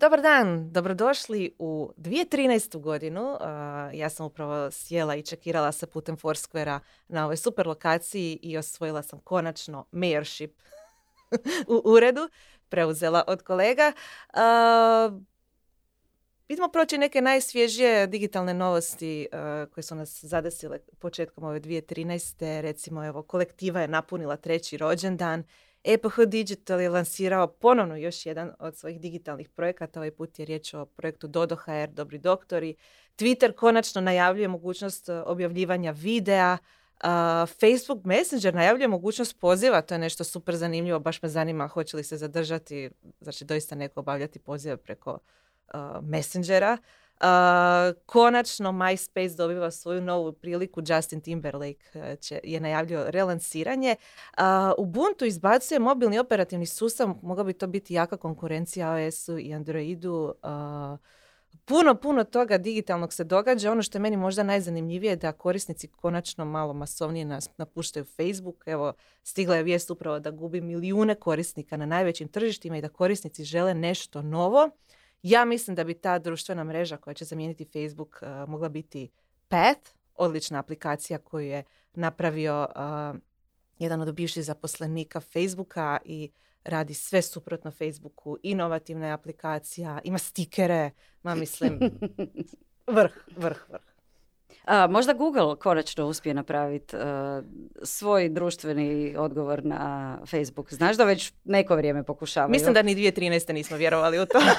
Dobar dan, dobrodošli u 2013. godinu. ja sam upravo sjela i čekirala se putem Foursquare na ovoj super lokaciji i osvojila sam konačno mayorship u uredu, preuzela od kolega. Uh, Vidimo proći neke najsvježije digitalne novosti koje su nas zadesile početkom ove 2013. Recimo, evo, kolektiva je napunila treći rođendan. EPH Digital je lansirao ponovno još jedan od svojih digitalnih projekata. Ovaj put je riječ o projektu Dodo HR, Dobri doktori. Twitter konačno najavljuje mogućnost e, objavljivanja videa. Facebook Messenger najavljuje mogućnost poziva, to je nešto super zanimljivo, baš me zanima hoće li se zadržati, znači doista neko obavljati pozive preko uh, Messengera. Uh, konačno MySpace dobiva svoju novu priliku, Justin Timberlake uh, će, je najavljio relansiranje. Uh, Ubuntu izbacuje mobilni operativni sustav, mogla bi to biti jaka konkurencija iOS-u i Androidu. Puno, puno toga digitalnog se događa. Ono što je meni možda najzanimljivije je da korisnici konačno malo masovnije nas napuštaju Facebook. Evo, stigla je vijest upravo da gubi milijune korisnika na najvećim tržištima i da korisnici žele nešto novo. Ja mislim da bi ta društvena mreža koja će zamijeniti Facebook uh, mogla biti Path, odlična aplikacija koju je napravio uh, jedan od bivših zaposlenika Facebooka i radi sve suprotno Facebooku, inovativna je aplikacija, ima stikere, ma mislim, vrh, vrh, vrh. A, možda Google konačno uspije napraviti uh, svoj društveni odgovor na Facebook. Znaš da već neko vrijeme pokušavaju. Mislim da ni 2013. nismo vjerovali u to.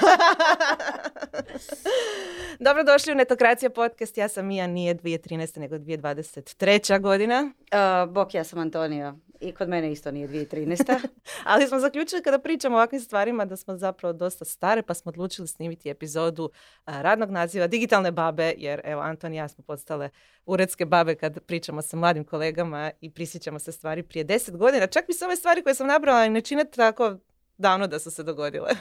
Dobrodošli u Netokracija podcast. Ja sam Mija, nije 2013. nego 2023. godina. Uh, bok, ja sam Antonija. I kod mene isto nije 2013. Ali smo zaključili kada pričamo o ovakvim stvarima da smo zapravo dosta stare pa smo odlučili snimiti epizodu radnog naziva Digitalne babe jer evo Anton i ja smo postale uredske babe kad pričamo sa mladim kolegama i prisjećamo se stvari prije deset godina. Čak mi se ove stvari koje sam nabrala ne čine tako davno da su se dogodile.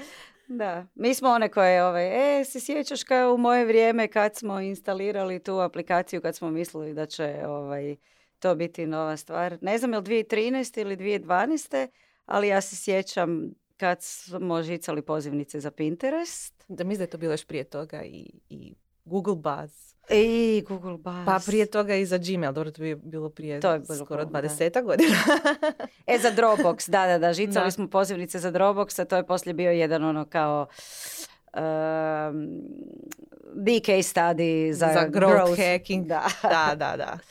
Da, mi smo one koje, ovaj, e, se sjećaš kao u moje vrijeme kad smo instalirali tu aplikaciju, kad smo mislili da će ovaj, to biti nova stvar. Ne znam je li 2013. ili 2012. ali ja se sjećam kad smo žicali pozivnice za Pinterest. Da mislim da je to bilo još prije toga i, i Google Buzz. I Google Buzz. Pa prije toga i za Gmail, dobro to bi bilo prije to je bilo skoro 20 godina. e za Dropbox, da, da, da, žicali smo pozivnice za Dropbox, a to je poslije bio jedan ono kao um, DK study za, za growth, hacking. Da, da, da. da.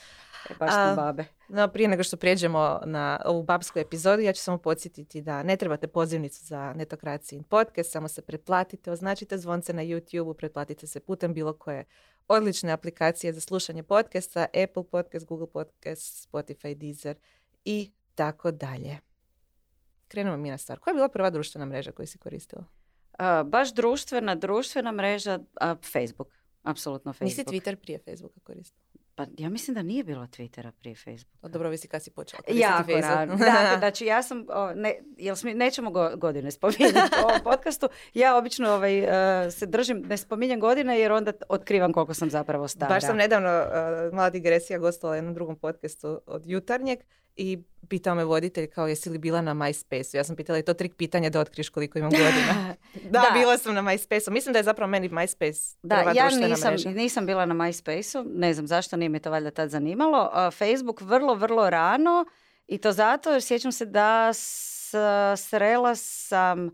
E, baš a, babe. No, prije nego što prijeđemo na ovu babsku epizodu, ja ću samo podsjetiti da ne trebate pozivnicu za Netokracijin podcast, samo se pretplatite, označite zvonce na YouTube-u, pretplatite se putem bilo koje odlične aplikacije za slušanje podcasta, Apple Podcast, Google Podcast, Spotify, Deezer i tako dalje. Krenemo mi na stvar. Koja je bila prva društvena mreža koju si koristila? baš društvena, društvena mreža, a, Facebook. Apsolutno Facebook. Nisi Twitter prije Facebooka koristila? Pa ja mislim da nije bilo Twittera prije Facebooka. O, dobro, visi kad si počela jako rano. Da, znači ja sam, o, ne, jel smi, nećemo go, godine spominjati u ovom podcastu. Ja obično ovaj, uh, se držim, ne spominjem godine jer onda otkrivam koliko sam zapravo stara. Baš sam nedavno, uh, mala digresija, gostovala jednom drugom podcastu od jutarnjeg i pitao me voditelj kao jesi li bila na MySpace-u. Ja sam pitala je to trik pitanja da otkriješ koliko imam godina. da, da, bila sam na MySpace-u. Mislim da je zapravo meni MySpace Da, ja nisam, nisam bila na MySpace-u. Ne znam zašto, nije me to valjda tad zanimalo. Facebook vrlo, vrlo rano i to zato jer sjećam se da srela sam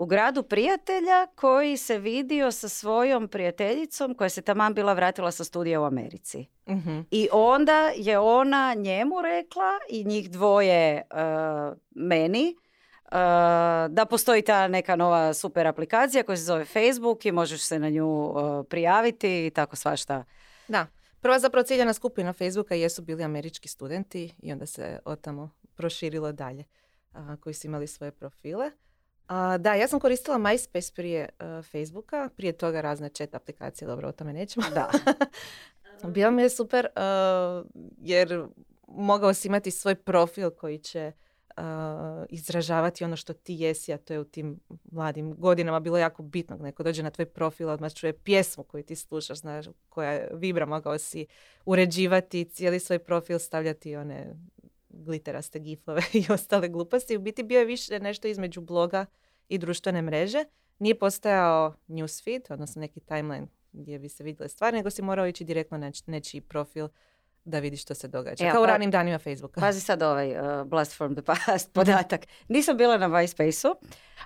u gradu prijatelja koji se vidio sa svojom prijateljicom koja se taman bila vratila sa studija u Americi. Mhm. I onda je ona njemu rekla i njih dvoje uh, meni uh, da postoji ta neka nova super aplikacija koja se zove Facebook i možeš se na nju uh, prijaviti i tako svašta. Da. Prva zapravo ciljena skupina Facebooka jesu bili američki studenti i onda se od tamo proširilo dalje koji su imali svoje profile da, ja sam koristila MySpace prije uh, Facebooka, prije toga razne chat aplikacije, dobro, o tome nećemo. Da. Bilo mi je super uh, jer mogao si imati svoj profil koji će uh, izražavati ono što ti jesi, a to je u tim mladim godinama bilo jako bitno. Neko dođe na tvoj profil, odmah čuje pjesmu koju ti slušaš, znaš, koja vibra, mogao si uređivati cijeli svoj profil, stavljati one gliteraste gifove i ostale gluposti. U biti bio je više nešto između bloga i društvene mreže. Nije postojao newsfeed, odnosno neki timeline gdje bi se vidjele stvari, nego si morao ići direktno na nečiji profil da vidi što se događa. Evo, Kao u pa- ranim danima Facebooka. Pazi sad ovaj uh, blast from the past podatak. Nisam bila na MySpace-u,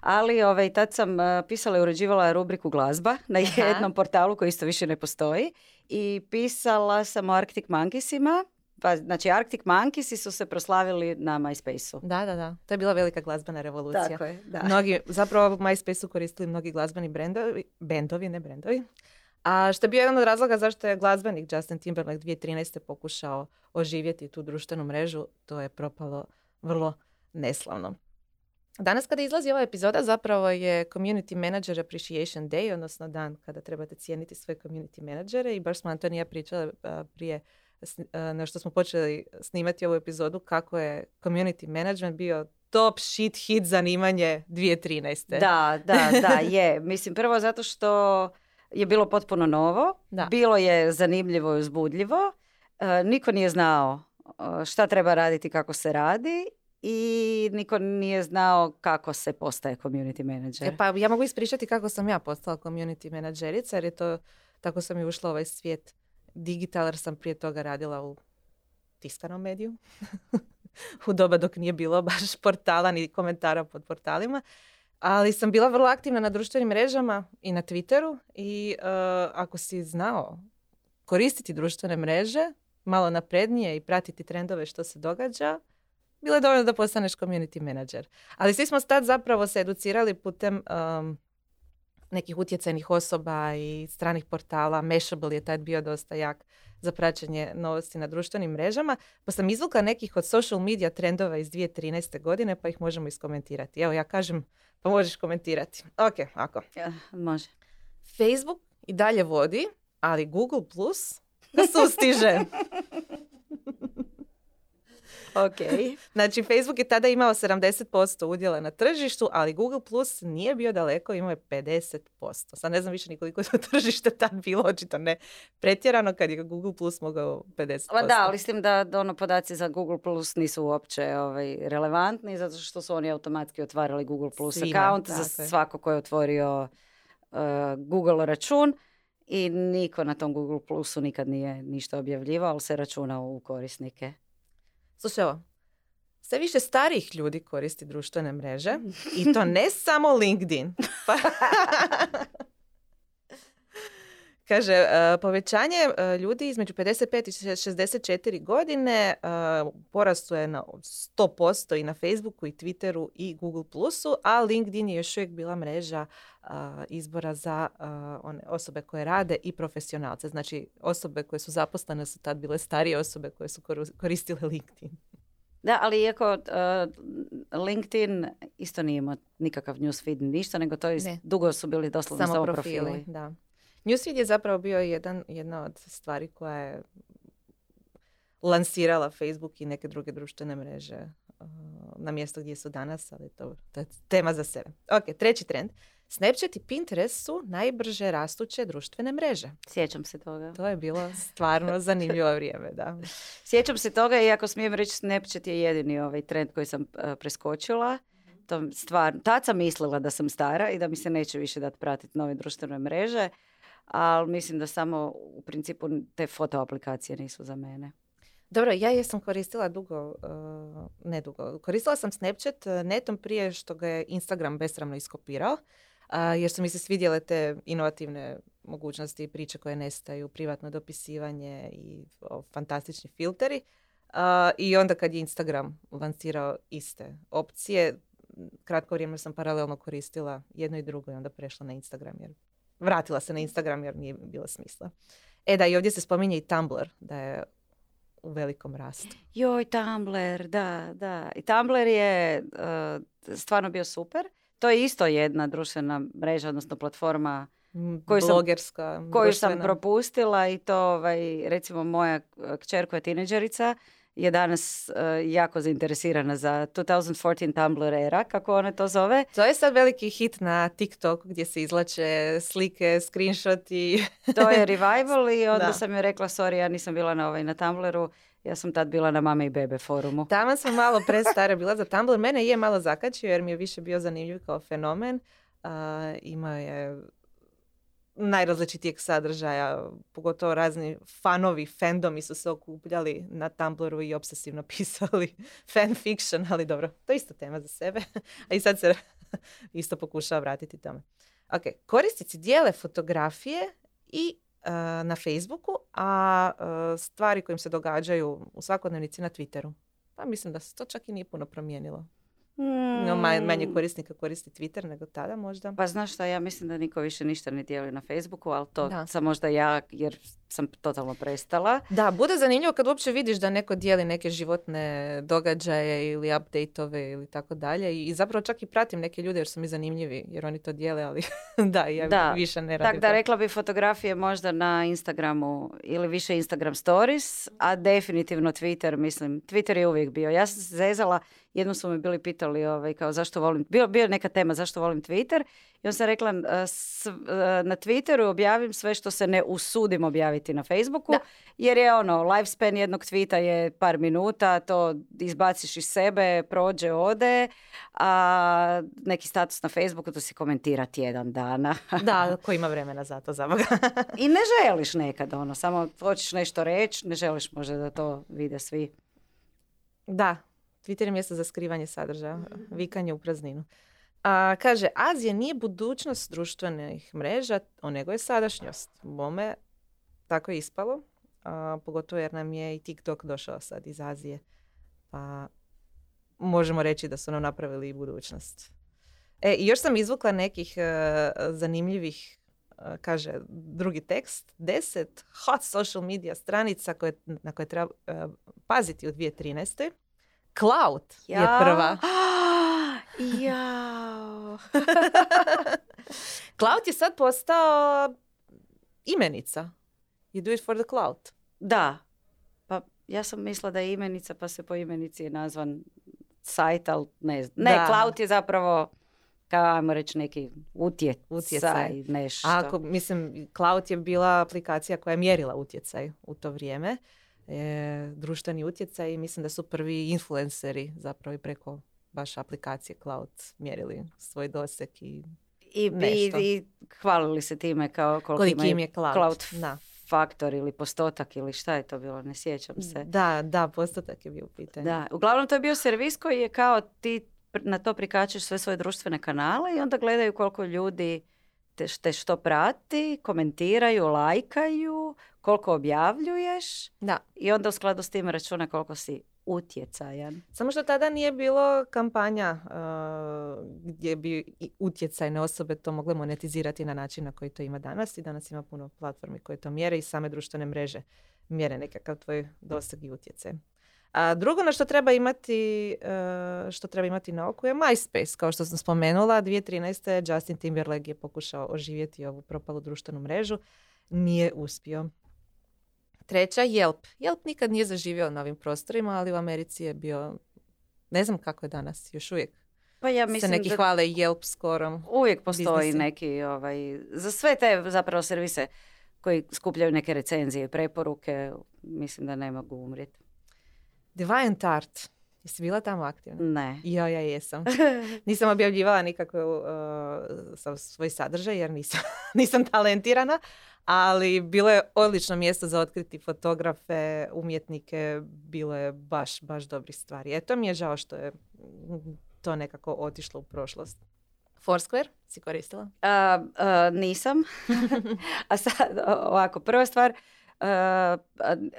ali ovaj, tad sam uh, pisala i uređivala rubriku glazba na Aha. jednom portalu koji isto više ne postoji. I pisala sam o Arctic Monkeysima. Pa, znači, Arctic Monkeys su se proslavili na MySpace-u. Da, da, da. To je bila velika glazbena revolucija. je, da. Mnogi, zapravo MySpace su koristili mnogi glazbeni brendovi, bendovi, ne brendovi. A što je bio jedan od razloga zašto je glazbenik Justin Timberlake 2013. pokušao oživjeti tu društvenu mrežu, to je propalo vrlo neslavno. Danas kada izlazi ova epizoda zapravo je Community Manager Appreciation Day, odnosno dan kada trebate cijeniti svoje community menadžere i baš smo Antonija pričala prije na što smo počeli snimati ovu epizodu kako je community management bio top shit hit zanimanje 2013. Da, da, da, je. Mislim, prvo zato što je bilo potpuno novo. Da. Bilo je zanimljivo i uzbudljivo. E, niko nije znao e, šta treba raditi, kako se radi i niko nije znao kako se postaje community manager. E pa ja mogu ispričati kako sam ja postala community menadžerica jer je to, tako sam i ušla u ovaj svijet digital jer sam prije toga radila u tiskanom mediju. u doba dok nije bilo baš portala ni komentara pod portalima. Ali sam bila vrlo aktivna na društvenim mrežama i na Twitteru i e, ako si znao koristiti društvene mreže malo naprednije i pratiti trendove što se događa, bilo je dovoljno da postaneš community manager. Ali svi smo tad zapravo se educirali putem um, nekih utjecajnih osoba i stranih portala. Mashable je tad bio dosta jak za praćenje novosti na društvenim mrežama. Pa sam izvukla nekih od social media trendova iz 2013. godine pa ih možemo iskomentirati. Evo ja kažem pa možeš komentirati. Ok, ako. Ja, može. Facebook i dalje vodi, ali Google Plus ga sustiže. Ok. Znači, Facebook je tada imao 70% udjela na tržištu, ali Google Plus nije bio daleko, imao je 50%. Sad ne znam više nikoliko je to tržište tad bilo, očito ne pretjerano, kad je Google Plus mogao 50%. Pa da, ali s tim da, da ono podaci za Google Plus nisu uopće ovaj, relevantni, zato što su oni automatski otvarali Google Plus Svima, account tako za svako ko je otvorio uh, Google račun i niko na tom Google Plusu nikad nije ništa objavljivao, ali se računao u korisnike. Slušaj ovo, sve više starijih ljudi koristi društvene mreže i to ne samo LinkedIn. Pa... Kaže, e, povećanje e, ljudi između 55 i 64 godine e, porastu je na 100% i na Facebooku i Twitteru i Google Plusu, a LinkedIn je još uvijek bila mreža izbora za one osobe koje rade i profesionalce. Znači, osobe koje su zaposlene su tad bile starije osobe koje su koristile LinkedIn. Da, ali iako uh, LinkedIn isto nije imao nikakav newsfeed, ništa, nego to je, Ne. dugo su bili doslovno samo, profili. Da. Newsfeed je zapravo bio jedan, jedna od stvari koja je lansirala Facebook i neke druge društvene mreže uh, na mjesto gdje su danas, ali to, to je tema za sebe. Ok, treći trend. Snapchat i Pinterest su najbrže rastuće društvene mreže. Sjećam se toga. To je bilo stvarno zanimljivo vrijeme, da. Sjećam se toga i ako smijem reći Snapchat je jedini ovaj trend koji sam eh, preskočila. To stvar, tad sam mislila da sam stara i da mi se neće više dati pratiti nove društvene mreže, ali mislim da samo u principu te foto aplikacije nisu za mene. Dobro, ja jesam koristila dugo, uh, ne dugo, koristila sam Snapchat uh, netom prije što ga je Instagram besramno iskopirao, uh, jer su mi se svidjele te inovativne mogućnosti i priče koje nestaju, privatno dopisivanje i fantastični filteri. I onda kad je Instagram lansirao iste opcije, kratko vrijeme sam paralelno koristila jedno i drugo i onda prešla na Instagram jer vratila se na Instagram jer nije bilo smisla. E da, i ovdje se spominje i Tumblr, da je u velikom rastu. Joj, Tumblr, da, da. I Tumblr je eh, stvarno bio super. To je isto jedna društvena mreža, odnosno platforma Koju sam- Blogerska, koju sam propustila i to ovaj, recimo moja eh, kćer koja je tineđerica je danas eh, jako zainteresirana za 2014 Tumblr era, kako ona to zove. To je sad veliki hit na TikToku gdje se izlače slike, screenshoti. To je revival i onda Da. sam joj rekla, sorry, ja nisam bila na, ovaj, na Tumblru Ja sam tad bila na mame i bebe forumu. Tamo sam malo prestara bila za Tumblr. Mene je malo zakačio jer mi je više bio zanimljiv kao fenomen. Uh, imao je najrazličitijeg sadržaja, pogotovo razni fanovi, fandomi su se okupljali na Tumblru i obsesivno pisali fanfiction, ali dobro, to je isto tema za sebe. A i sad se isto pokušava vratiti tome. Ok, korisnici dijele fotografije i uh, na Facebooku, a uh, stvari kojim se događaju u svakodnevnici na Twitteru. Pa mislim da se to čak i nije puno promijenilo. No, manje korisnika koristi Twitter nego tada možda. Pa znaš šta, ja mislim da niko više ništa ne dijeli na Facebooku, ali to sam možda ja, jer sam totalno prestala. Da, bude zanimljivo kad uopće vidiš da neko dijeli neke životne događaje ili update-ove ili tako dalje. I zapravo čak i pratim neke ljude jer su mi zanimljivi, jer oni to dijele, ali da, ja da. više ne radim. Tako da rekla bi fotografije možda na Instagramu ili više Instagram stories, a definitivno Twitter, mislim, Twitter je uvijek bio. Ja sam se zezala jednom su me bili pitali ovaj, kao zašto volim, bio, bio neka tema zašto volim Twitter i on sam rekla s, na Twitteru objavim sve što se ne usudim objaviti na Facebooku jer je ono, lifespan jednog tweeta je par minuta, to izbaciš iz sebe, prođe, ode, a neki status na Facebooku to si komentira tjedan dana. da, ko ima vremena za to za I ne želiš nekad ono, samo hoćeš nešto reći, ne želiš možda da to vide svi. Da, Twitter je mjesto za skrivanje sadržaja, vikanje u prazninu. A, kaže, Azija nije budućnost društvenih mreža, nego je sadašnjost. Bome, tako je ispalo. A, pogotovo jer nam je i TikTok došao sad iz Azije. Pa možemo reći da su nam napravili i budućnost. E, i još sam izvukla nekih e, zanimljivih, e, kaže drugi tekst, deset hot social media stranica koje, na koje treba uh, paziti u 2013. Cloud ja. je prva. ja. cloud je sad postao imenica. You do it for the cloud. Da. Pa ja sam mislila da je imenica pa se po imenici je nazvan sajt, ali ne znam. Ne, cloud je zapravo kao ajmo reći neki utjecaj, utjecaj. nešto. Ako, mislim, cloud je bila aplikacija koja je mjerila utjecaj u to vrijeme je društveni utjecaj i mislim da su prvi influenceri zapravo i preko baš aplikacije Cloud mjerili svoj doseg i i, nešto. i, hvalili se time kao koliko im je Cloud. cloud da. faktor ili postotak ili šta je to bilo, ne sjećam se. Da, da, postotak je bio pitanje. Da, uglavnom to je bio servis koji je kao ti na to prikačeš sve svoje društvene kanale i onda gledaju koliko ljudi te, te što prati, komentiraju, lajkaju, koliko objavljuješ da. i onda u skladu s tim računa koliko si utjecajan. Samo što tada nije bilo kampanja uh, gdje bi utjecajne osobe to mogle monetizirati na način na koji to ima danas i danas ima puno platformi koje to mjere i same društvene mreže mjere nekakav tvoj doseg i utjecaj. A drugo na što treba imati, uh, što treba imati na oku je MySpace. Kao što sam spomenula, 2013. Justin Timberlake je pokušao oživjeti ovu propalu društvenu mrežu. Nije uspio. Treća, Yelp. Yelp nikad nije zaživio na ovim prostorima, ali u Americi je bio, ne znam kako je danas, još uvijek. Pa ja mislim se neki da hvale Yelp skorom. Uvijek postoji neki, ovaj, za sve te zapravo servise koji skupljaju neke recenzije i preporuke, mislim da ne mogu umrijeti. Divine Tart. Jesi bila tamo aktivna? Ne. Jo, ja jesam. Nisam objavljivala nikako uh, svoj sadržaj jer nisam, nisam talentirana, ali bilo je odlično mjesto za otkriti fotografe, umjetnike, bilo je baš, baš dobrih stvari. Eto mi je žao što je to nekako otišlo u prošlost. Foursquare si koristila? nisam. A sad, ovako, prva stvar, Uh,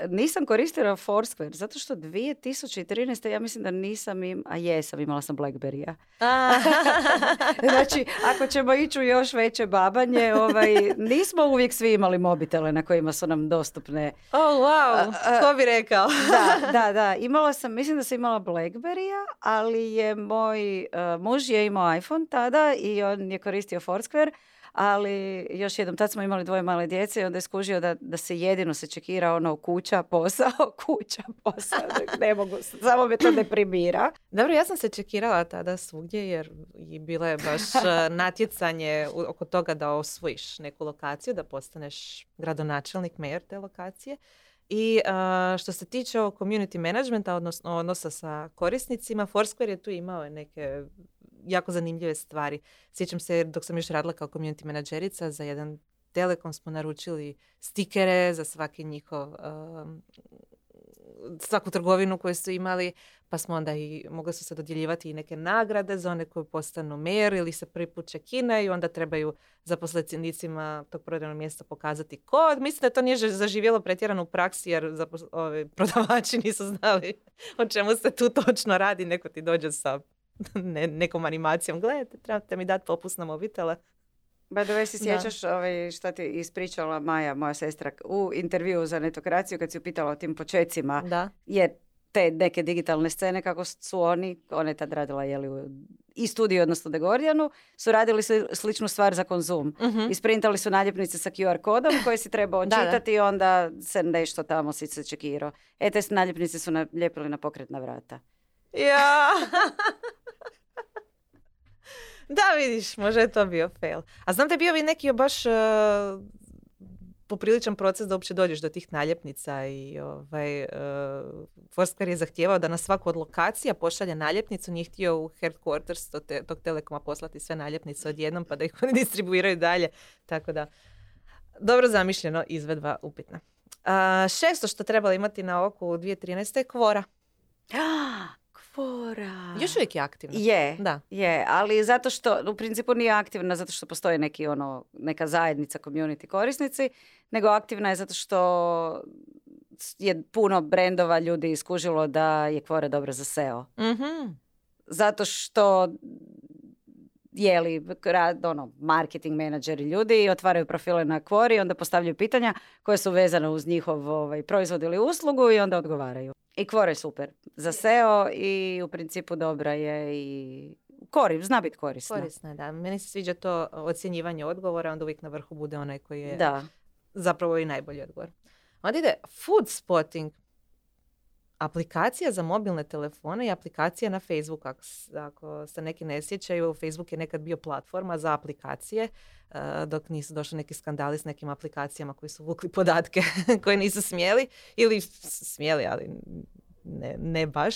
nisam koristila Foursquare zato što 2013. ja mislim da nisam im, a jesam, imala sam Blackberry-a. znači, ako ćemo ići u još veće babanje, ovaj, nismo uvijek svi imali mobitele na kojima su nam dostupne. Oh, wow, ko bi rekao? da, da, da. Imala sam, mislim da sam imala Blackberry-a, ali je moj muž je imao iPhone tada i on je koristio Foursquare ali još jednom, tad smo imali dvoje male djece i onda je skužio da, da se jedino se čekira ono kuća, posao, kuća, posao, ne mogu, samo me to deprimira. Dobro, ja sam se čekirala tada svugdje jer i bilo je baš e, natjecanje oko toga da osvojiš neku lokaciju, da postaneš gradonačelnik, mayor te lokacije. I uh, što se tiče ovog community managementa, odnosno odnosa sa korisnicima, Foursquare je tu imao neke jako zanimljive stvari. Sjećam se dok sam još radila kao community menadžerica za jedan Telekom smo naručili stikere za svaki njihov um, svaku trgovinu koju su imali, pa smo onda i mogli su se dodjeljivati i neke nagrade za one koji postanu mer ili se prvi put i onda trebaju zaposlenicima tog prodajnog mjesta pokazati kod. Mislim da to nije zaživjelo pretjerano u praksi jer zapos- ovi, prodavači nisu znali o čemu se tu točno radi. Neko ti dođe sa ne, nekom animacijom. Gledajte, trebate mi dati popust na mobitele. By the way, si sjećaš ovaj, šta ti ispričala Maja, moja sestra, u intervju za netokraciju kad si upitala o tim počecima. Da. Jer te neke digitalne scene kako su oni, ona je tad radila jeli, i studiju, odnosno The Guardianu, su radili sličnu stvar za konzum. uh Isprintali su naljepnice sa QR kodom koje si trebao čitati i onda se nešto tamo si se čekirao. E, te naljepnice su nalijepili na pokretna vrata. Ja! da, vidiš, možda je to bio fail. A znam da je bio i neki baš uh, popriličan proces da uopće dođeš do tih naljepnica i ovaj, uh, Foursquare je zahtijevao da na svaku od lokacija pošalje naljepnicu, nije htio u headquarters tog, te, tog telekoma poslati sve naljepnice odjednom pa da ih oni distribuiraju dalje. Tako da, dobro zamišljeno, izvedba upitna. Uh, šesto što trebalo imati na oku u 2013. je kvora. Kvora. Još uvijek je aktivna. Je, da. je, ali zato što u principu nije aktivna zato što postoji neki ono, neka zajednica community korisnici, nego aktivna je zato što je puno brendova ljudi iskužilo da je kvora dobro za SEO. mm Zato što jeli ono, marketing menadžeri ljudi otvaraju profile na kvori, onda postavljaju pitanja koje su vezane uz njihov ovaj, proizvod ili uslugu i onda odgovaraju. I kvor je super za SEO i u principu dobra je i Kori, zna biti korisna. Korisna, da. Meni se sviđa to ocjenjivanje odgovora, onda uvijek na vrhu bude onaj koji je da. zapravo i najbolji odgovor. Onda ide food spotting aplikacija za mobilne telefone i aplikacija na Facebook. Ako, se neki ne sjećaju, Facebook je nekad bio platforma za aplikacije uh, dok nisu došli neki skandali s nekim aplikacijama koji su vukli podatke koje nisu smjeli ili smjeli, ali ne, ne baš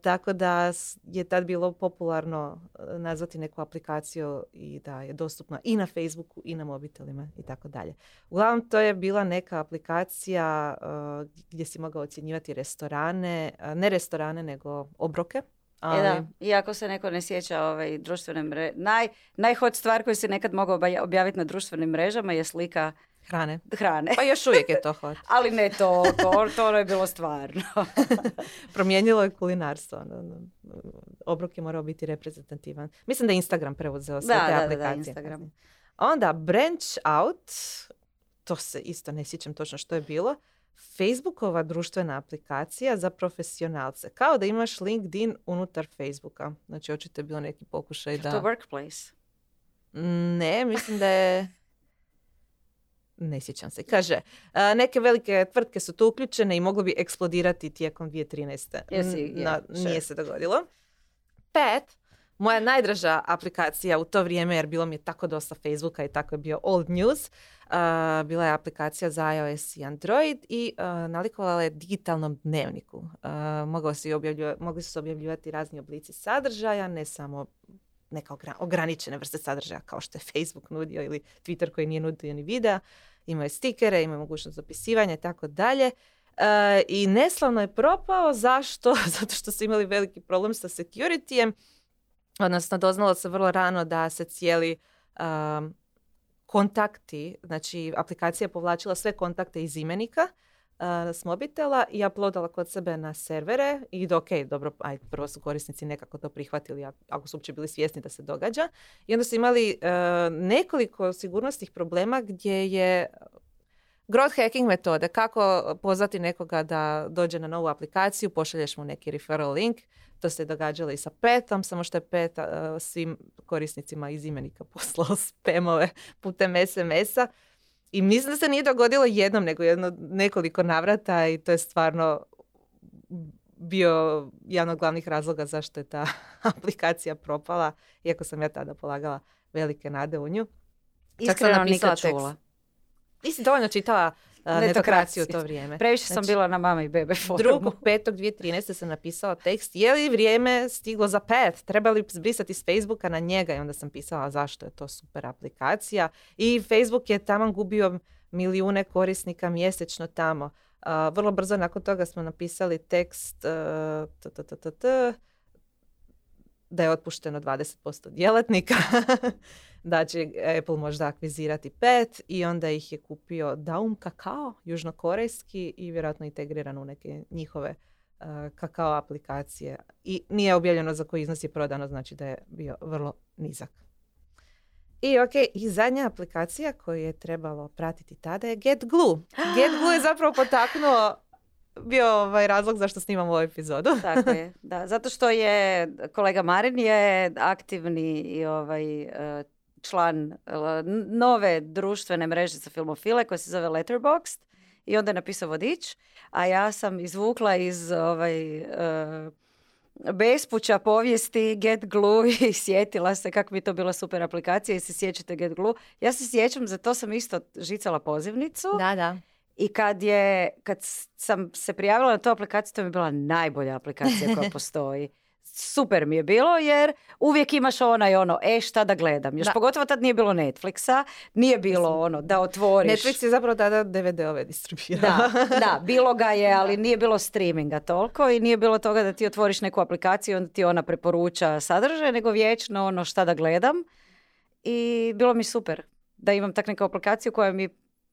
tako da je tad bilo popularno e, nazvati neku aplikaciju i da je dostupna i na Facebooku i na mobitelima i tako dalje. Uglavnom to je bila neka aplikacija uh, gdje si mogao ocjenjivati restorane, ne restorane nego obroke. Ali... E da, iako se neko ne sjeća ovaj, društvene mreže, naj, najhot stvar koju se nekad mogao objaviti na društvenim mrežama je slika Hrane. Hrane. Pa još uvijek je to hot. Ali ne to, to, to je bilo stvarno. Promijenilo je kulinarstvo. Obrok je morao biti reprezentativan. Mislim da je Instagram preuzeo sve da, te da, aplikacije. Da, Instagram. Onda Branch Out, to se isto ne sjećam točno što je bilo. Facebookova društvena aplikacija za profesionalce. Kao da imaš LinkedIn unutar Facebooka. Znači, očito je bilo neki pokušaj da... To workplace? Ne, mislim da je ne sjećam se. Kaže, neke velike tvrtke su tu uključene i moglo bi eksplodirati tijekom 2013. Jesi, Na, Nije se dogodilo. Pet, moja najdraža aplikacija u to vrijeme, jer bilo mi je tako dosta Facebooka i tako je bio old news, bila je aplikacija za iOS i Android i uh, nalikovala je digitalnom dnevniku. mogli su se objavljivati razni oblici sadržaja, ne samo neka ograničene vrste sadržaja kao što je Facebook nudio ili Twitter koji nije nudio ni videa, imaju stikere, imaju mogućnost zapisivanja i tako dalje. E, I neslavno je propao. Zašto? Zato što su imali veliki problem sa securityjem. Odnosno, doznalo se vrlo rano da se cijeli kontakti, znači aplikacija je povlačila sve kontakte iz imenika s mobitela i uploadala kod sebe na servere i ok, dobro, aj, prvo su korisnici nekako to prihvatili ako su uopće bili svjesni da se događa. I onda su imali uh, nekoliko sigurnosnih problema gdje je growth hacking metode, kako pozvati nekoga da dođe na novu aplikaciju, pošalješ mu neki referral link, to se događalo i sa petom, samo što je pet uh, svim korisnicima iz imenika poslao spamove putem SMS-a i mislim da se nije dogodilo jednom, nego jedno nekoliko navrata i to je stvarno bio jedan od glavnih razloga zašto je ta aplikacija propala, iako sam ja tada polagala velike nade u nju. Čak sam napisala čula. Nisi dovoljno čitala netokraciju to vrijeme. Previše sam Znači, bila na mama i bebe forumu. 2.5.2013. sam napisala tekst je li vrijeme stiglo za pet? Treba li zbrisati s Facebooka na njega? I onda sam pisala zašto je to super aplikacija. I Facebook je tamo gubio milijune korisnika mjesečno tamo. Vrlo brzo nakon toga smo napisali tekst uh, t, t, t, da je otpušteno 20% djelatnika, da će Apple možda akvizirati pet i onda ih je kupio Daum Kakao, južnokorejski i vjerojatno integriran u neke njihove uh, kakao aplikacije. I nije objavljeno za koji iznos je prodano, znači da je bio vrlo nizak. I ok, i zadnja aplikacija koju je trebalo pratiti tada je GetGlue. GetGlue je zapravo potaknuo bio ovaj razlog zašto snimamo ovu epizodu. Tako je, da. Zato što je kolega Marin je aktivni i ovaj e, član e, nove društvene mreže za filmofile koja se zove Letterboxd i onda je napisao vodič, a ja sam izvukla iz ovaj e, bespuća povijesti Get Glue i sjetila se kako bi to bila super aplikacija i se sjećate Get Glue. Ja se sjećam, za to sam isto žicala pozivnicu. Da, da. I kad je, kad sam se prijavila na tu aplikaciju, to mi je bila najbolja aplikacija koja postoji. Super mi je bilo jer uvijek imaš i ono, e šta da gledam. Još Da. pogotovo tad nije bilo Netflixa, nije bilo ono da otvoriš. Netflix je zapravo tada DVD-ove distribuirao. Da, da, bilo ga je, ali nije bilo streaminga toliko i nije bilo toga da ti otvoriš neku aplikaciju i onda ti ona preporuča sadržaj, nego vječno ono šta da gledam. I bilo mi super da imam tak neku aplikaciju koja mi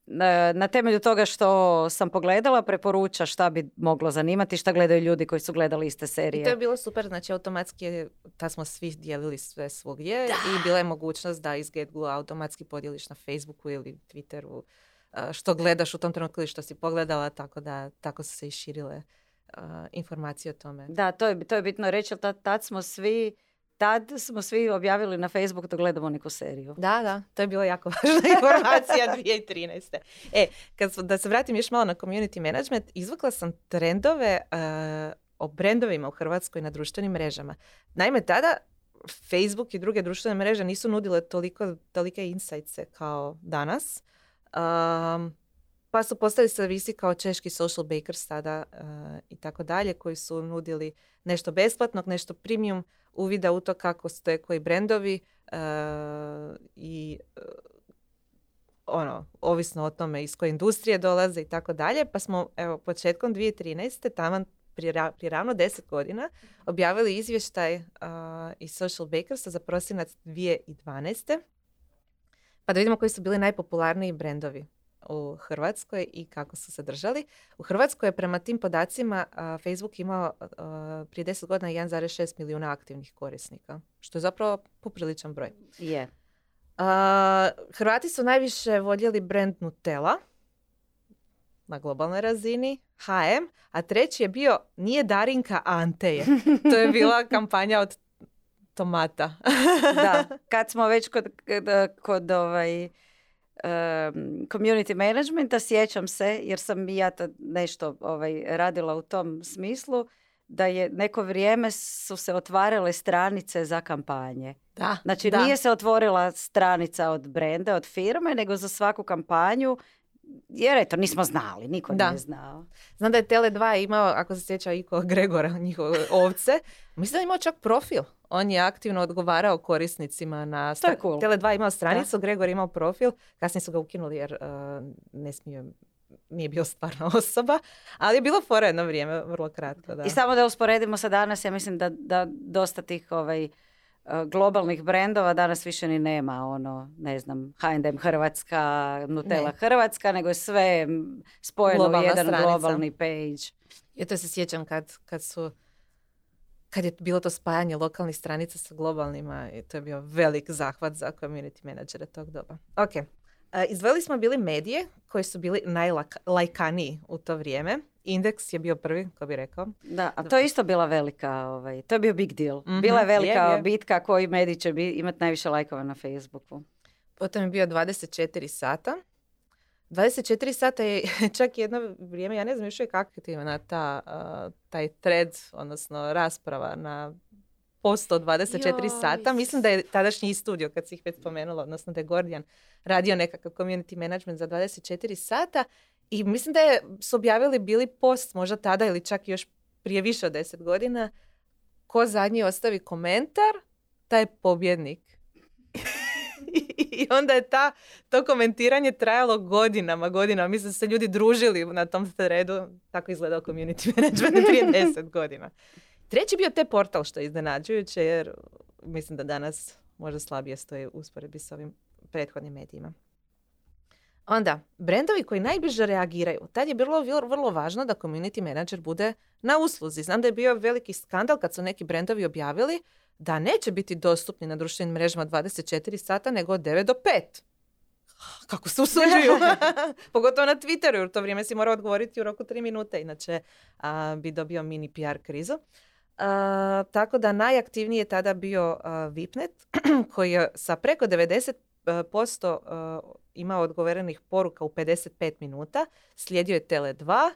na, na temelju toga što sam pogledala preporuča šta bi moglo zanimati, šta gledaju ljudi koji su gledali iste I to je serije. bilo super, znači automatski tad smo svi dijelili sve svugdje i bila je mogućnost da iz GetGlue automatski podijeliš na Facebooku ili Twitteru a, što gledaš u tom trenutku ili što si pogledala, tako da tako su se i širile a, informacije o tome. Da, to je, to je bitno reći, jer tad, tad smo svi tad smo svi objavili na Facebook da gledamo neku seriju. Da, da, to je bila jako važna informacija 2013. E, kad, da se vratim još malo na community management, izvukla sam trendove uh, o brendovima u Hrvatskoj na društvenim mrežama. Naime, tada Facebook i druge društvene mreže nisu nudile toliko, tolike insights kao danas. Um, pa su postali servisi kao češki social bakers tada uh, i tako dalje, koji su nudili nešto besplatnog, nešto premium uvida u to kako stoje koji brendovi uh, i uh, ono, ovisno o tome iz koje industrije dolaze i tako dalje, pa smo evo početkom 2013. taman prije, prije ravno 10 godina objavili izvještaj uh, iz Social Bakersa za prosinac 2012. Pa da vidimo koji su bili najpopularniji brendovi u Hrvatskoj i kako su se držali. U Hrvatskoj je prema tim podacima a, Facebook imao a, prije 10 godina 1,6 milijuna aktivnih korisnika, što je zapravo popriličan broj. Je. A, Hrvati su najviše voljeli brand Nutella na globalnoj razini, HM, a treći je bio nije Darinka, a Ante je. To je bila kampanja od tomata. da, kad smo već kod, kod, kod ovaj, community managementa, sjećam se, jer sam i ja tad nešto ovaj, radila u tom smislu, da je neko vrijeme su se otvarale stranice za kampanje. Da, Znači da. nije se otvorila stranica od brenda, od firme, nego za svaku kampanju, jer eto, nismo znali, niko Da. nije znao. Znam da je Tele2 imao, ako se sjeća Iko Gregora, njihove ovce, mislim da je imao čak profil. On je aktivno odgovarao korisnicima na... To je cool. Tele2 imao stranicu, Gregor je imao profil, kasnije su ga ukinuli jer uh, ne smije, nije bio stvarna osoba, ali je bilo fora jedno vrijeme, vrlo kratko. Da. I samo da usporedimo sa danas, ja mislim da, da dosta tih ovaj, eh, globalnih brendova danas više ni nema, ono, ne znam, H&M Hrvatska, Nutella Ne. Hrvatska, nego je sve spojeno Globalna u jedan stranica. globalni page. Ja to se sjećam kad, kad su kad je bilo to spajanje lokalnih stranica sa globalnima i to je bio velik zahvat za community menadžere tog doba. Ok. E, izdvojili smo bili medije koji su bili najlajkaniji u to vrijeme. Indeks je bio prvi, ko bi rekao. Da, a to je isto bila velika, ovaj, to je bio big deal. Mhm, Bila je velika je, je. bitka koji medij će imati najviše lajkova na Facebooku. Potom je bio 24 sata. 24 sata je čak jedno vrijeme, ja ne znam još uvijek aktivna ta, a, taj thread, odnosno rasprava na posto od 24 Joj. sata. Mislim da je tadašnji studio, kad si ih već spomenula, odnosno da je Gordijan radio nekakav community management za 24 sata I mislim da je, su objavili bili post možda tada ili čak još prije više od deset godina ko zadnji ostavi komentar, taj je pobjednik. I onda je ta, to komentiranje trajalo godinama, godinama. Mislim da se ljudi družili na tom threadu. Tako izgledao community management prije deset godina. Treći bio te portal što je iznenađujuće jer mislim da danas možda slabije stoji usporedbi s ovim prethodnim medijima. Onda, brendovi koji najbliže reagiraju. Tad je bilo vrlo važno da community manager bude na usluzi. Znam da je bio veliki skandal kad su neki brendovi objavili da neće biti dostupni na društvenim mrežama 24 sata nego od 9 do 5. Kako se usuđuju? Pogotovo na Twitteru, jer u to vrijeme si morao odgovoriti u roku 3 minute, inače bi dobio mini PR krizu. tako da najaktivniji je tada bio Vipnet, koji je sa preko 90% uh, imao odgovorenih poruka u 55 minuta. Slijedio je Tele2 uh,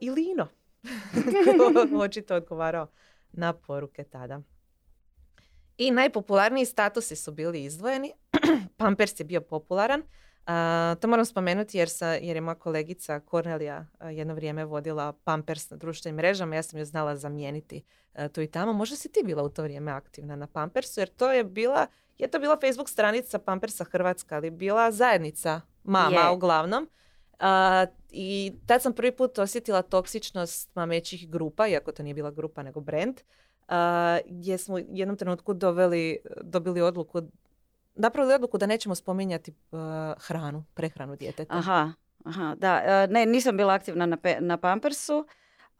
i Lino. Očito odgovarao na poruke tada. I najpopularniji statusi su bili izdvojeni. Pampers je bio popularan. to moram spomenuti jer, sa, jer je moja kolegica Kornelija jedno vrijeme vodila Pampers na društvenim mrežama. Ja sam ju znala zamijeniti tu i tamo. Možda si ti bila u to vrijeme aktivna na Pampersu jer to je bila je to bila Facebook stranica Pampersa Hrvatska, ali bila zajednica mama uglavnom. I tad sam prvi put osjetila toksičnost mamećih grupa, iako to nije bila grupa nego brand, uh, gdje smo u jednom trenutku doveli, dobili odluku, napravili odluku da nećemo spominjati hranu, prehranu djeteta. Aha, aha, da. Ne, nisam bila aktivna na, na Pampersu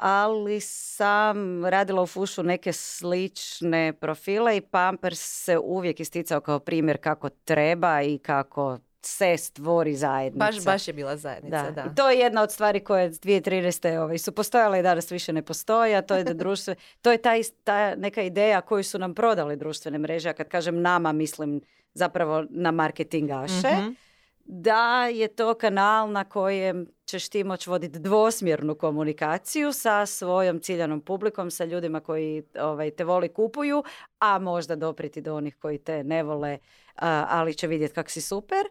ali sam radila u Fušu neke slične profile i Pampers se uvijek isticao kao primjer kako treba i kako se stvori zajednica. Baš, baš je bila zajednica, da. I to je jedna od stvari koje 2013. Ovaj, su postojale i danas više ne postoje, a to je da društvo, to je ta, ta neka ideja koju su nam prodali društvene mreže, a kad kažem nama mislim zapravo na marketingaše. mm da je to kanal na kojem ćeš ti moći voditi dvosmjernu komunikaciju sa svojom ciljanom publikom, sa ljudima koji ovaj, te voli kupuju, a možda dopriti do onih koji te ne vole, ali će vidjeti kak si super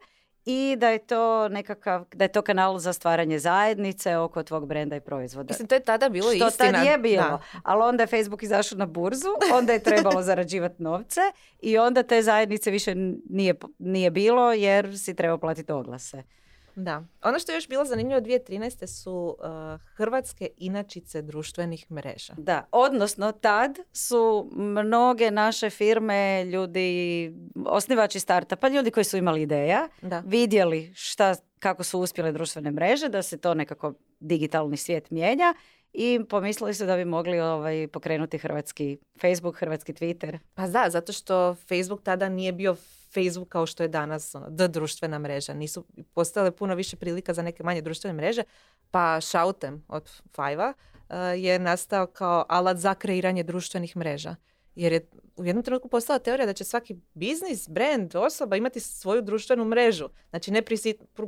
i da je to nekakav, da je to kanal za stvaranje zajednice oko tvog brenda i proizvoda. Mislim, to je tada bilo Što istina. tad je bilo, ali onda je Facebook izašao na burzu, onda je trebalo zarađivati novce i onda te zajednice više nije, nije bilo jer si trebao platiti oglase. Da. Ono što je još bilo zanimljivo 2013. su uh, hrvatske inačice društvenih mreža. Da, odnosno tad su mnoge naše firme, ljudi, osnivači startupa, ljudi koji su imali ideja, da. vidjeli šta, kako su uspjele društvene mreže, da se to nekako digitalni svijet mijenja i pomislili su da bi mogli ovaj, pokrenuti hrvatski Facebook, hrvatski Twitter. Pa da, zato što Facebook tada nije bio Facebook kao što je danas ono, d društvena mreža. Nisu postale puno više prilika za neke manje društvene mreže, pa Shoutem od Five uh, je nastao kao alat za kreiranje društvenih mreža. Jer je u jednom trenutku postala teorija da će svaki biznis, brand, osoba imati svoju društvenu mrežu. Znači ne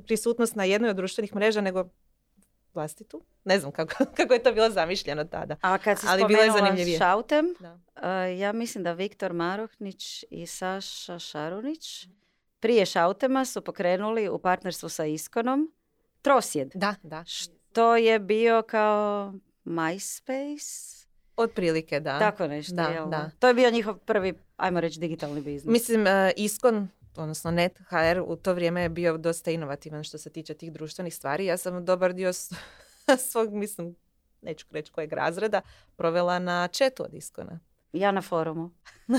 prisutnost na jednoj od društvenih mreža, nego vlastitu. Ne znam kako, kako je to bilo zamišljeno tada. A kad si Ali spomenula Šautem, uh, ja mislim da Viktor Marohnić i Saša Šarunić prije Šautema su pokrenuli u partnerstvu sa Iskonom Trosjed. Da, da. Što je bio kao MySpace. Otprilike, da. Tako nešto, da, da. To je bio njihov prvi, ajmo reći, digitalni biznis. Mislim, uh, Iskon odnosno net HR u to vrijeme je bio dosta inovativan što se tiče tih društvenih stvari. Ja sam dobar dio svog, mislim, neću reći kojeg razreda, provela na četu od Iskona. Ja na forumu.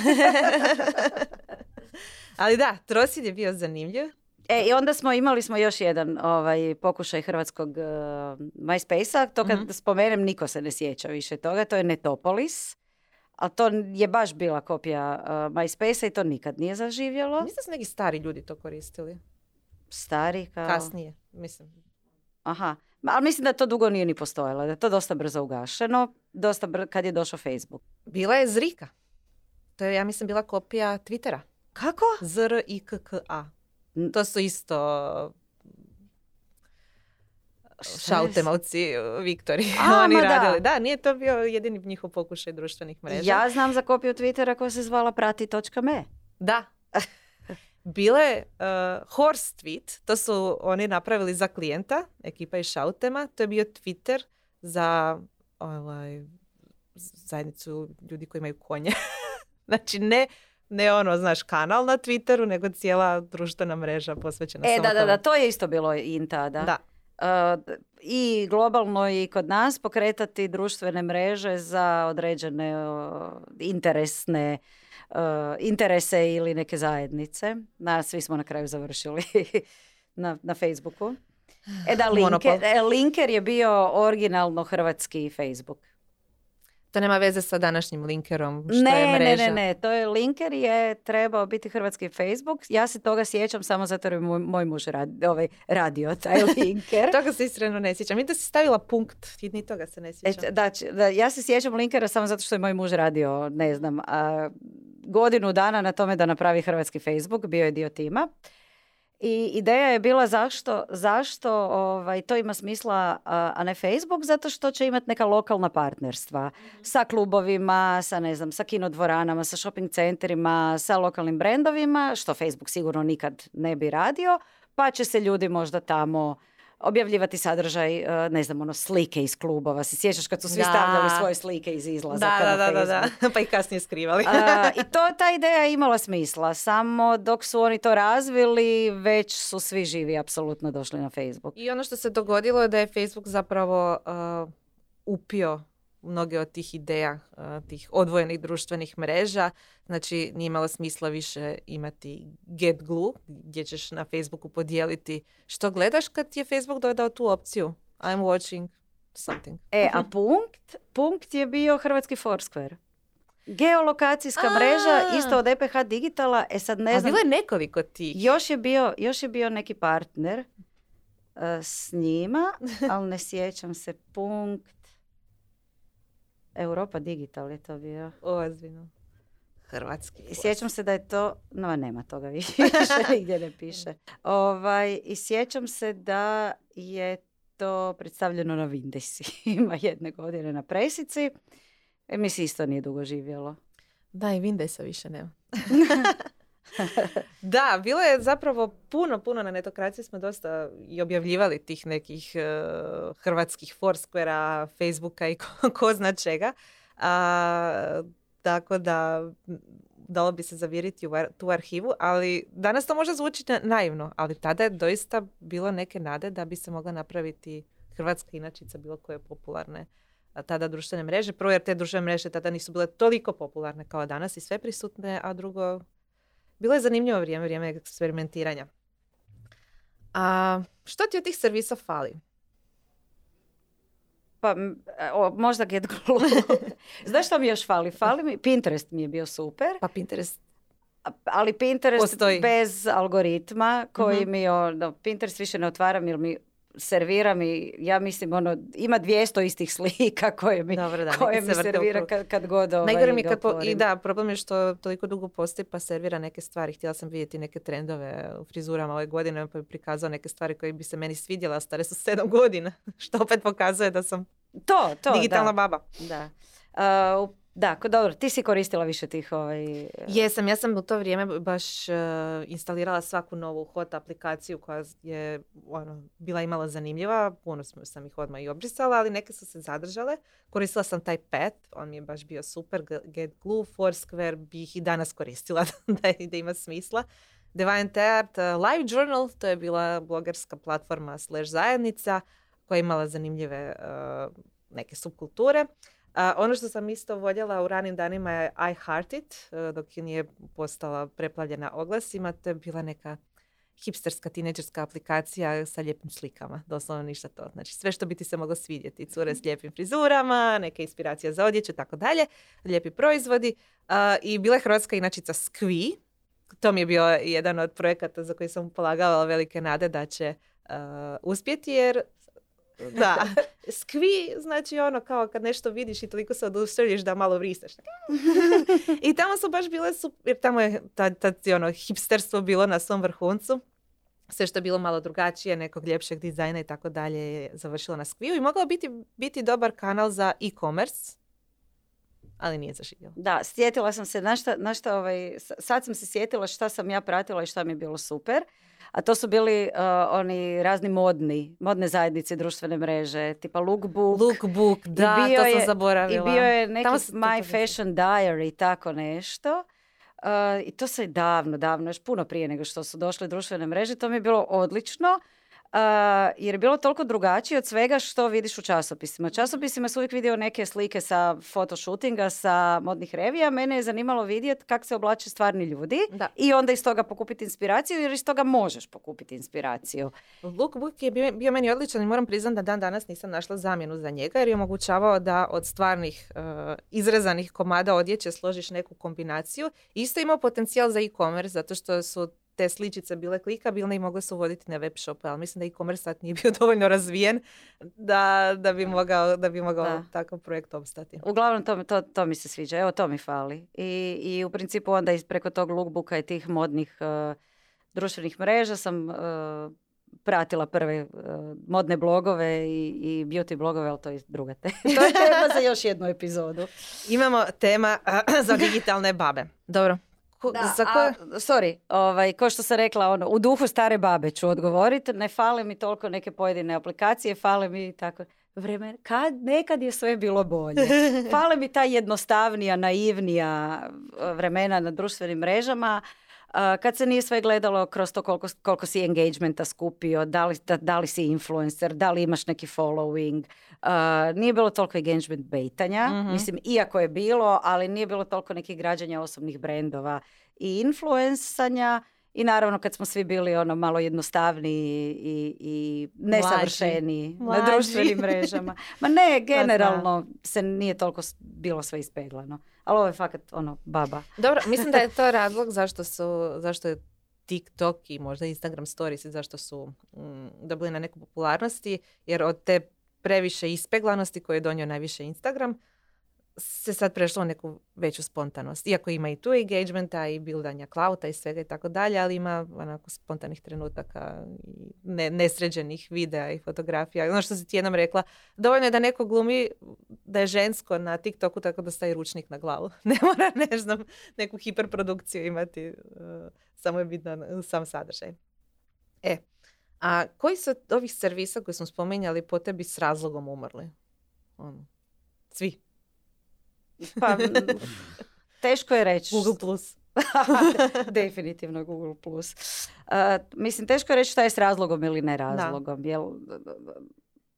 Ali da, Trosid je bio zanimljiv. E, i onda smo imali smo još jedan ovaj, pokušaj hrvatskog uh, MySpace-a. To kad mm spomenem, niko se ne sjeća više toga. To je Netopolis ali to je baš bila kopija uh, MySpace-a i to nikad nije zaživjelo. Mislim da su neki stari ljudi to koristili. Stari kao... Kasnije, mislim. Aha, ali mislim da to dugo nije ni postojalo, da je to dosta brzo ugašeno, dosta br- kad je došao Facebook. Bila je Zrika. To je, ja mislim, bila kopija Twittera. Kako? Z-R-I-K-K-A. To su isto šautemovci Viktori. Oni radili. Da. da, nije to bio jedini njihov pokušaj društvenih mreža. Ja znam za kopiju Twittera koja se zvala prati.me. Da. bile uh, horse tweet, to su oni napravili za klijenta, ekipa iz Šautema, to je bio Twitter za ovaj, zajednicu ljudi koji imaju konje. znači ne, ne ono, znaš, kanal na Twitteru, nego cijela društvena mreža posvećena E, da, da, da, to je isto bilo in tada. Da. Uh, I globalno i kod nas pokretati društvene mreže za određene uh, interesne uh, interese ili neke zajednice. Na, svi smo na kraju završili na, na Facebooku. E da, linker, e, linker je bio originalno hrvatski Facebook. To nema veze sa današnjim linkerom, što ne, je ne, mreža. ne, ne, to je linker je trebao biti hrvatski Facebook. Ja se toga sjećam samo zato jer je moj, moj muž radi, ovaj, radio taj linker. Toga se iskreno ne sjećam. Mi da si stavila punkt, i ni toga se ne E, sjećam. da, č- da, ja se sjećam linkera samo zato što je moj muž radio, ne znam, a, godinu dana na tome da napravi hrvatski Facebook, bio je dio tima. I ideja je bila zašto, zašto ovaj, to ima smisla, a, ne Facebook, zato što će imati neka lokalna partnerstva sa klubovima, sa ne znam, sa kinodvoranama, sa shopping centrima, sa lokalnim brendovima, što Facebook sigurno nikad ne bi radio, pa će se ljudi možda tamo objavljivati sadržaj, e, ne znam, ono, slike iz klubova. Se sjećaš kad su svi Da. stavljali svoje slike iz izlazaka Da, da, da, da, pa i kasnije skrivali. A, I to, ta ideja je imala smisla. Samo dok su oni to razvili, već su svi živi apsolutno došli na Facebook. I ono što se dogodilo je da je Facebook zapravo uh, upio mnoge od tih ideja, uh, tih odvojenih društvenih mreža. Znači, nije imalo smisla više imati get glue, gdje ćeš na Facebooku podijeliti što gledaš kad ti je Facebook dodao tu opciju. I'm watching something. E, a punkt? Punkt je bio hrvatski Foursquare. Geolokacijska A. mreža, isto od EPH Digitala. E sad ne A znam, bilo je nekoliko tih. još je bio, još je bio neki partner e, s njima, ali ne sjećam se. Punkt. Europa Digital je to bio. Ozbiljno. Hrvatski. I sjećam se da je to, no nema toga više, nigdje ne piše. Ovaj, I sjećam se da je to predstavljeno na Windesi. Ima jedne godine na presici. E, mi se isto nije dugo živjelo. Da, i Windowsa više nema. da, bilo je zapravo puno, puno na netokraciji smo dosta i objavljivali tih nekih eh, hrvatskih Foursquarea, Facebooka i ko, ko zna čega. A, tako da dalo bi se zaviriti u ar- tu arhivu, ali danas to može zvučiti na- naivno, ali tada je doista bilo neke nade da bi se mogla napraviti hrvatska inačica bilo koje popularne tada društvene mreže. Prvo jer te društvene mreže tada nisu bile toliko popularne kao danas i sve prisutne, a drugo, bilo je zanimljivo vrijeme, vrijeme eksperimentiranja. A što ti od tih servisa fali? Pa m, o, možda Get Glue. Znaš što mi još fali? Fali mi, Pinterest mi je bio super, Pa Pinterest. ali Pinterest Postoji. bez algoritma koji Mhm. mi ono, Pinterest više ne otvaram jer mi servira mi, ja mislim ono, ima 200 istih slika koje mi, Dobro, da, koje mi se servira kad, kad god ovaj, Najgore mi je kad po- I da, problem je što toliko dugo postoji pa servira neke stvari. Htjela sam vidjeti neke trendove u frizurama ove godine pa bi prikazao neke stvari koje bi se meni svidjela, a stare su sedam godina. Što opet pokazuje da sam To, to, digitalna da. baba. Da. A, u- da, dobro, ti si koristila više tih ovaj... Jesam, ja sam u to vrijeme baš uh, instalirala svaku novu hot aplikaciju koja je ono, bila imala zanimljiva. Puno sam, ih odmah i obrisala, ali neke su se zadržale. Koristila sam taj pet, on mi je baš bio super. Get Glue, Foursquare bi ih i danas koristila da, da ima smisla. Deviant Art, uh, Live Journal, to je bila blogerska platforma slash zajednica koja je imala zanimljive uh, neke subkulture. A, ono što sam isto voljela u ranim danima je I Heart It, e, dok je nije postala preplavljena oglasima. To je bila neka hipsterska, tineđerska aplikacija sa lijepim slikama. Doslovno ništa to. Znači sve što bi ti se moglo svidjeti. Cure s lijepim frizurama, neke inspiracije za odjeću, tako dalje. Lijepi proizvodi. A, I bila je hrvatska inačica Squee. To mi je bio jedan od projekata za koji sam polagala velike nade da će a, uspjeti jer da, skvi znači ono kao kad nešto vidiš i toliko se oduševljiš da malo vristaš. I tamo su baš bile su, jer tamo je tad, tad ono hipsterstvo bilo na svom vrhuncu. Sve što je bilo malo drugačije, nekog ljepšeg dizajna i tako dalje je završilo na skviju i mogao biti, biti dobar kanal za e-commerce. ali nije zaživjelo. Da, sjetila sam se, na šta, na šta ovaj, sad sam se sjetila šta sam ja pratila i šta mi je bilo super. A to su bili uh, oni razni modni, modne zajednice, društvene mreže, tipa Lookbook. Lookbook, da, bio to sam je- zaboravila. I bio je neki My. Fashion Diary i tako nešto. Uh, I to se davno, davno, još puno prije nego što su došle društvene mreže. To mi je bilo odlično. Uh, jer je bilo toliko drugačije od svega što vidiš u časopisima. U časopisima su uvijek vidio neke slike sa fotoshootinga, sa modnih revija. Mene je zanimalo vidjeti kako se oblače stvarni ljudi Da. i onda iz toga pokupiti inspiraciju jer iz toga možeš pokupiti inspiraciju. Lookbook je bio, bio meni odličan i moram priznati da dan danas nisam našla zamjenu za njega jer je omogućavao da od stvarnih uh, izrezanih komada odjeće složiš neku kombinaciju. Isto imao potencijal za e-commerce zato što su te sličice bile klikabilne i mogle se uvoditi na web shop, ali mislim da e-commerce sad nije bio dovoljno razvijen da, da bi mogao, da bi mogao Da. takav projekt opstati. Uglavnom, to, to, to mi se sviđa. Evo, to mi fali. I, i u principu onda preko tog lookbooka i tih modnih uh, društvenih mreža sam uh, pratila prve uh, modne blogove i, i beauty blogove, ali to je druga tema. to je tema za još jednu epizodu. Imamo tema za digitalne babe. Dobro. Da, za koje... a, sorry, ovaj, ko što sam rekla, ono, u duhu stare babe ću odgovoriti, ne fale mi toliko neke pojedine aplikacije, fale mi tako, vremen, kad, nekad je sve bilo bolje. Fale mi ta jednostavnija, naivnija vremena na društvenim mrežama, kad se nije sve gledalo kroz to koliko, koliko si engagementa skupio, da li, da, da li si influencer, da li imaš neki following, a, nije bilo toliko engagement baitanja, Mhm. mislim, iako je bilo, ali nije bilo toliko nekih građanja osobnih brendova i influencanja i naravno kad smo svi bili ono malo jednostavniji i, i nesavršeniji na društvenim mrežama. Ma ne, generalno se nije toliko bilo sve ispeglano. Ali ovo je fakat ono, baba. Dobro, mislim da je to razlog zašto su, zašto je TikTok i možda Instagram stories i zašto su mm, dobili na neku popularnosti, jer od te previše ispeglanosti koje je donio najviše Instagram, se sad prešlo u neku veću spontanost. Iako ima i tu engagementa i bildanja klauta i svega i tako dalje, ali ima onako spontanih trenutaka i ne, nesređenih videa i fotografija. Ono što si ti jednom rekla, dovoljno je da neko glumi da je žensko na TikToku tako da stavi ručnik na glavu. Ne mora, ne znam, neku hiperprodukciju imati. uh, samo je bitan uh, sam sadržaj. E, a koji su ovih servisa koje smo spominjali po tebi s razlogom umrli? Ono, svi. Pa, teško je reći. Google Plus. Definitivno Google+. Plus. Uh, mislim, teško je reći šta je s razlogom ili ne razlogom. Jel,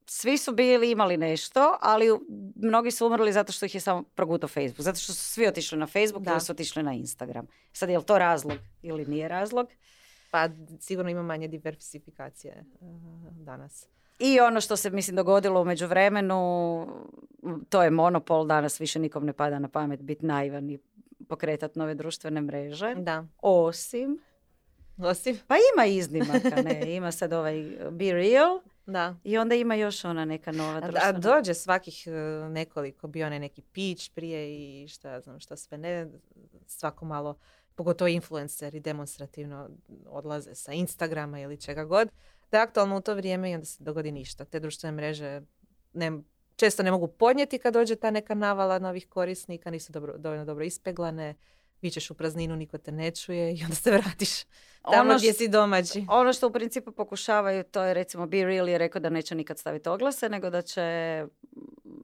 svi su bili, imali nešto, ali mnogi su umrli zato što ih je samo progutao Facebook. Zato što su svi otišli na Facebook Da. ili su otišli na Instagram. Sad, je li to razlog ili nije razlog? Pa sigurno ima manje diversifikacije uh, danas. I ono što se, mislim, dogodilo u međuvremenu, to je monopol. Danas više nikom ne pada na pamet biti naivan i pokretati nove društvene mreže. Da. Osim Osim, Pa ima iznimaka, ne. Ima sad ovaj Be Real da. i onda ima još ona neka nova A, a društvena. dođe svakih uh, nekoliko, bio onaj neki pić prije i šta ja znam šta sve ne, svako malo, pogotovo influenceri demonstrativno odlaze sa Instagrama ili čega god, da je aktualno u to vrijeme i onda se dogodi ništa. Te društvene mreže ne, često ne mogu podnijeti kad dođe ta neka navala novih korisnika, nisu dobro, dovoljno dobro ispeglane, vičeš u prazninu, niko te ne čuje i onda se vratiš tamo Ono gdje si domaći. Ono što u principu pokušavaju, to je recimo Be Real je rekao da neće nikad staviti oglase, nego da će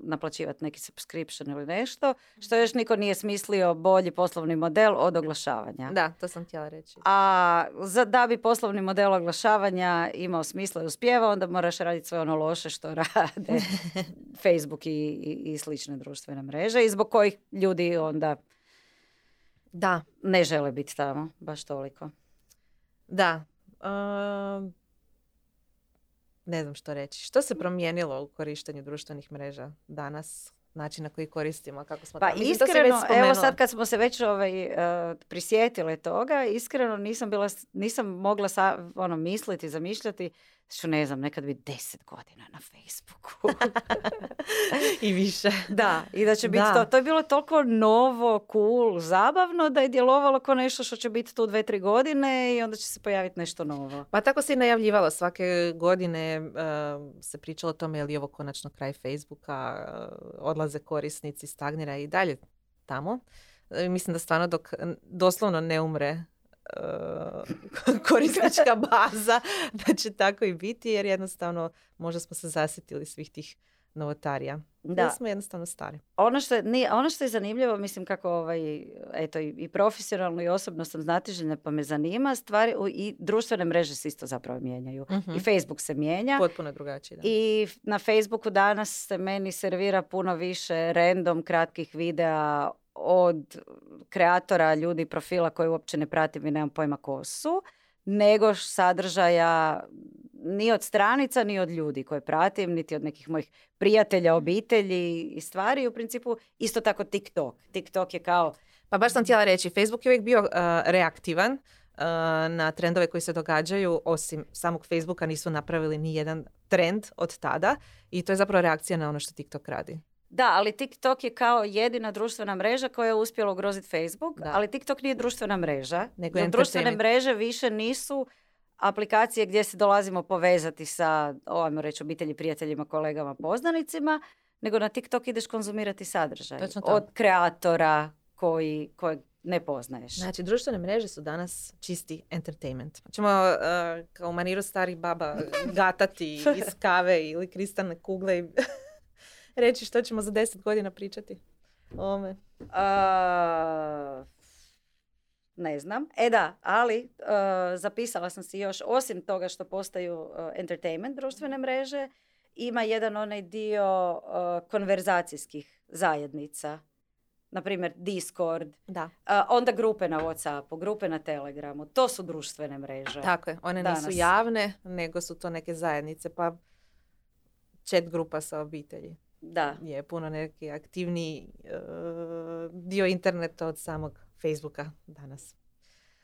naplaćivati neki subscription ili nešto, što još niko nije smislio bolji poslovni model od oglašavanja. Da, to sam htjela reći. A za, da bi poslovni model oglašavanja imao smisla i uspjeva, onda moraš raditi sve ono loše što rade Facebook i, i, i slične društvene mreže i zbog kojih ljudi onda Da, ne žele biti tamo baš toliko. Da. um, ne znam što reći. Što se promijenilo u korištenju društvenih mreža danas? Način na koji koristimo, kako smo Pa tamo- Mislim, to iskreno, evo sad kad smo se već ovaj, uh, prisjetile toga, iskreno nisam bila, nisam mogla sa, ono, misliti, zamišljati, što ne znam, nekad bi deset godina na Facebooku. I više. da, i da će biti Da. to. To je bilo toliko novo, cool, zabavno da je djelovalo kao nešto što će biti tu dve, tri godine i onda će se pojaviti nešto novo. Pa tako se i najavljivalo. Svake godine uh, se pričalo o tome je li ovo konačno kraj Facebooka, uh, odlaze korisnici, stagnira i dalje. tamo. E, mislim da stvarno dok doslovno ne umre korisnička baza, da će tako i biti, jer jednostavno možda smo se zasjetili svih tih novotarija. Da. smo jednostavno stari. Ono što, je, ono što je zanimljivo, mislim kako ovaj, eto, i, i profesionalno i osobno sam znatiželjna pa me zanima, stvari i društvene mreže se isto zapravo mijenjaju. uh I Facebook se mijenja. Potpuno drugačije. Da. I na Facebooku danas se meni servira puno više random kratkih videa od kreatora, ljudi, profila koje uopće ne pratim i nemam pojma ko su, nego sadržaja ni od stranica, ni od ljudi koje pratim, niti od nekih mojih prijatelja, obitelji i stvari. U principu isto tako TikTok. TikTok je kao... Pa baš sam htjela reći, Facebook je uvijek bio uh, reaktivan uh, na trendove koji se događaju, osim samog Facebooka nisu napravili ni jedan trend od tada i to je zapravo reakcija na ono što TikTok radi. Da, ali TikTok je kao jedina društvena mreža koja je uspjela ugroziti Facebook, ali TikTok nije društvena mreža. Nego društvene mreže više nisu aplikacije gdje se dolazimo povezati sa, ovajmo reći, obitelji, prijateljima, kolegama, poznanicima, nego na TikTok ideš konzumirati sadržaj. Od kreatora koji, kojeg ne poznaješ. Znači, društvene mreže su danas čisti entertainment. Ćemo uh, kao maniru starih baba gatati iz kave ili kristalne kugle i reći što ćemo za deset godina pričati o ome. ne znam. E da, ali uh, zapisala sam si još, osim toga što postaju uh, entertainment društvene mreže, ima jedan onaj dio uh, konverzacijskih zajednica. Naprimjer, Discord. Da. onda grupe na Whatsappu, grupe na Telegramu. To su društvene mreže. Tako je. One nisu javne, nego su to neke zajednice. Pa chat grupa sa obitelji da. je puno neki aktivniji dio interneta od samog Facebooka danas.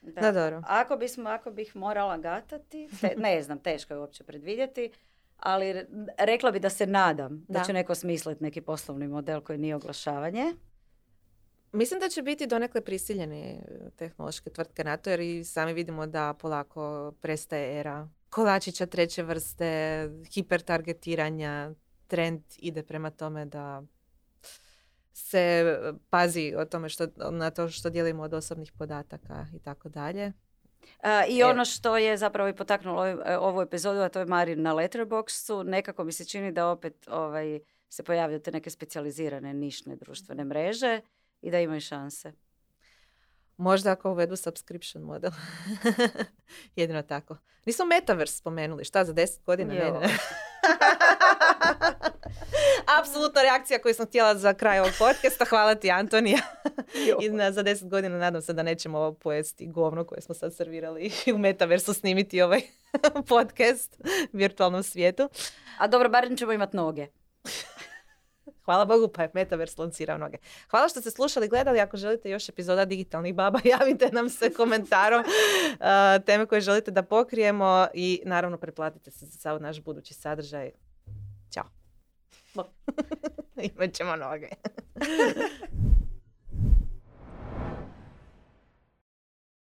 Da. dobro. Ako, bismo, ako bih morala gatati, ne znam, teško je uopće predvidjeti, ali rekla bi da se nadam da, da će neko smisliti neki poslovni model koji nije oglašavanje. Mislim da će biti donekle prisiljeni tehnološke tvrtke na to, jer i sami vidimo da polako prestaje era kolačića treće vrste, hipertargetiranja, trend ide prema tome da se pazi o tome što, na to što dijelimo od osobnih podataka i tako dalje. I ono što je zapravo i potaknulo e, ovu epizodu, a to je Marin na Letterboxu, nekako mi se čini da opet ovaj, se pojavljaju te neke specijalizirane nišne društvene mreže i da imaju šanse. Možda ako uvedu subscription model. Jedino tako. Nismo Metaverse spomenuli. Šta za deset godina? Apsolutno reakcija koju sam htjela za kraj ovog podcasta. Hvala ti Antonija. I na, za deset godina nadam se da nećemo ovo pojesti govno koje smo sad servirali i u metaversu snimiti ovaj podcast u virtualnom svijetu. A dobro, barem ćemo imati noge. Hvala Bogu pa je Metaverse lancirao noge. Hvala što ste slušali, gledali. Ako želite još epizoda Digitalnih baba, javite nam se komentarom uh, teme koje želite da pokrijemo i naravno preplatite se za sav naš budući sadržaj. Ćao. Imat ćemo noge.